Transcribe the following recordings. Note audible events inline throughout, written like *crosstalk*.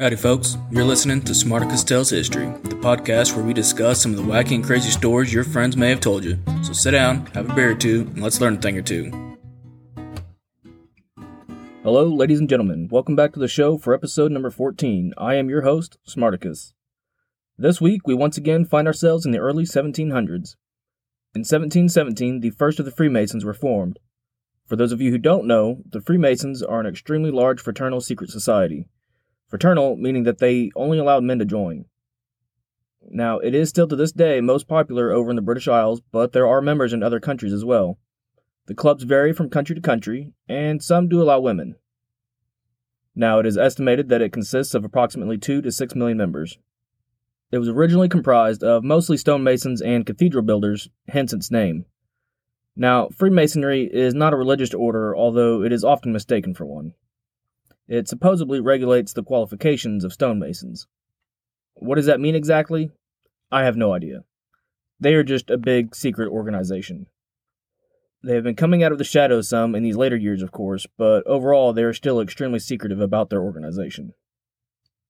Howdy, folks. You're listening to Smarticus Tells History, the podcast where we discuss some of the wacky and crazy stories your friends may have told you. So sit down, have a beer or two, and let's learn a thing or two. Hello, ladies and gentlemen. Welcome back to the show for episode number 14. I am your host, Smarticus. This week, we once again find ourselves in the early 1700s. In 1717, the first of the Freemasons were formed. For those of you who don't know, the Freemasons are an extremely large fraternal secret society. Fraternal meaning that they only allowed men to join. Now, it is still to this day most popular over in the British Isles, but there are members in other countries as well. The clubs vary from country to country, and some do allow women. Now, it is estimated that it consists of approximately 2 to 6 million members. It was originally comprised of mostly stonemasons and cathedral builders, hence its name. Now, Freemasonry is not a religious order, although it is often mistaken for one. It supposedly regulates the qualifications of stonemasons. What does that mean exactly? I have no idea. They are just a big secret organization. They have been coming out of the shadows some in these later years, of course, but overall they are still extremely secretive about their organization.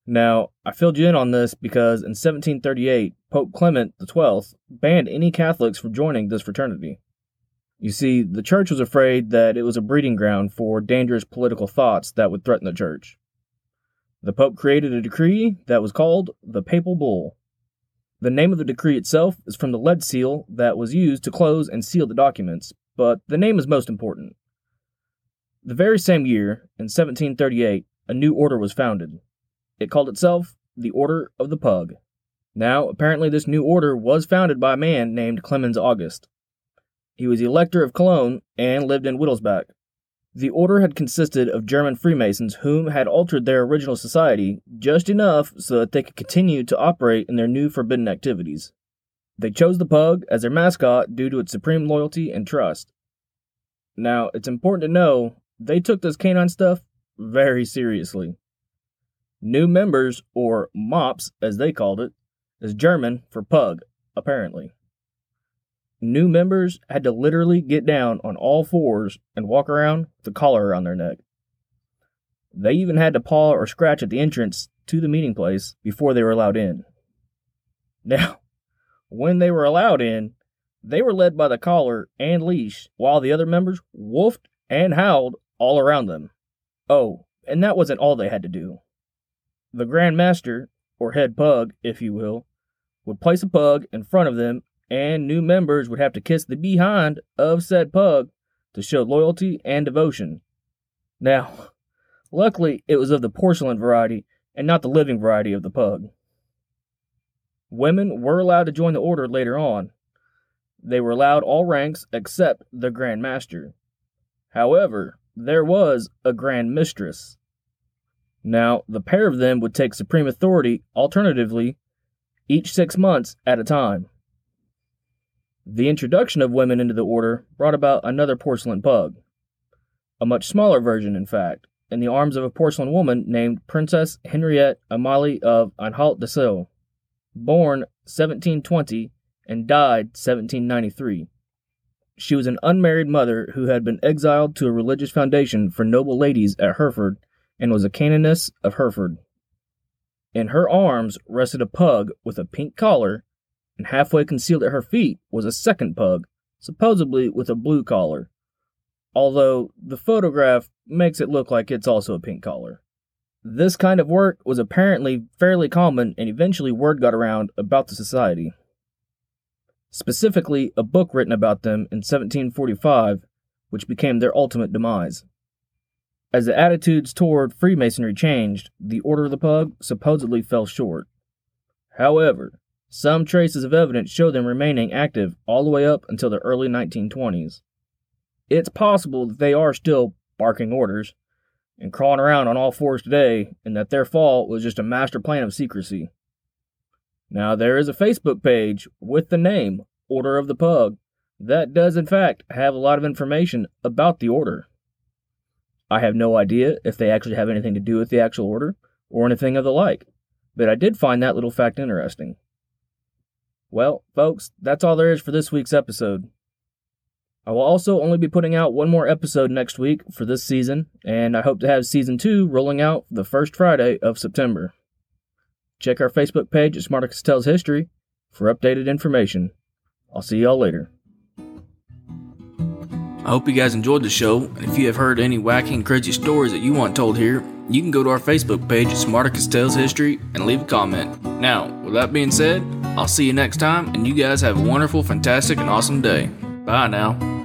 Now, I filled you in on this because in 1738, Pope Clement XII banned any Catholics from joining this fraternity. You see, the church was afraid that it was a breeding ground for dangerous political thoughts that would threaten the church. The Pope created a decree that was called the Papal Bull. The name of the decree itself is from the lead seal that was used to close and seal the documents, but the name is most important. The very same year, in 1738, a new order was founded. It called itself the Order of the Pug. Now, apparently, this new order was founded by a man named Clemens August. He was Elector of Cologne and lived in Wittelsbach. The order had consisted of German Freemasons whom had altered their original society just enough so that they could continue to operate in their new forbidden activities. They chose the pug as their mascot due to its supreme loyalty and trust. Now, it's important to know they took this canine stuff very seriously. New members, or mops as they called it, is German for pug, apparently. New members had to literally get down on all fours and walk around with a collar around their neck. They even had to paw or scratch at the entrance to the meeting place before they were allowed in. *laughs* Now, when they were allowed in, they were led by the collar and leash while the other members wolfed and howled all around them. Oh, and that wasn't all they had to do. The Grand Master, or head pug, if you will, would place a pug in front of them and new members would have to kiss the behind of said pug to show loyalty and devotion. Now, luckily, it was of the porcelain variety and not the living variety of the pug. Women were allowed to join the order later on. They were allowed all ranks except the Grand Master. However, there was a Grand Mistress. Now, the pair of them would take supreme authority alternatively each six months at a time. The introduction of women into the order brought about another porcelain pug. A much smaller version, in fact, in the arms of a porcelain woman named Princess Henriette Amalie of Anhalt Dessau, born 1720 and died 1793. She was an unmarried mother who had been exiled to a religious foundation for noble ladies at Herford and was a canoness of Herford. In her arms rested a pug with a pink collar and halfway concealed at her feet was a second pug, supposedly with a blue collar, although the photograph makes it look like it's also a pink collar. This kind of work was apparently fairly common, and eventually word got around about the society. Specifically, a book written about them in 1745, which became their ultimate demise. As the attitudes toward Freemasonry changed, the Order of the Pug supposedly fell short. However, some traces of evidence show them remaining active all the way up until the early 1920s. It's possible that they are still barking orders and crawling around on all fours today, and that their fall was just a master plan of secrecy. Now, there is a Facebook page with the name Order of the Pug that does, in fact, have a lot of information about the order. I have no idea if they actually have anything to do with the actual order or anything of the like, but I did find that little fact interesting. Well, folks, that's all there is for this week's episode. I will also only be putting out one more episode next week for this season, and I hope to have season two rolling out the first Friday of September. Check our Facebook page at Smarticus Tells History for updated information. I'll see y'all later. I hope you guys enjoyed the show, and if you have heard any wacky and crazy stories that you want told here, you can go to our Facebook page at Smarticus Tells History and leave a comment. Now, with that being said, I'll see you next time, and you guys have a wonderful, fantastic, and awesome day. Bye now.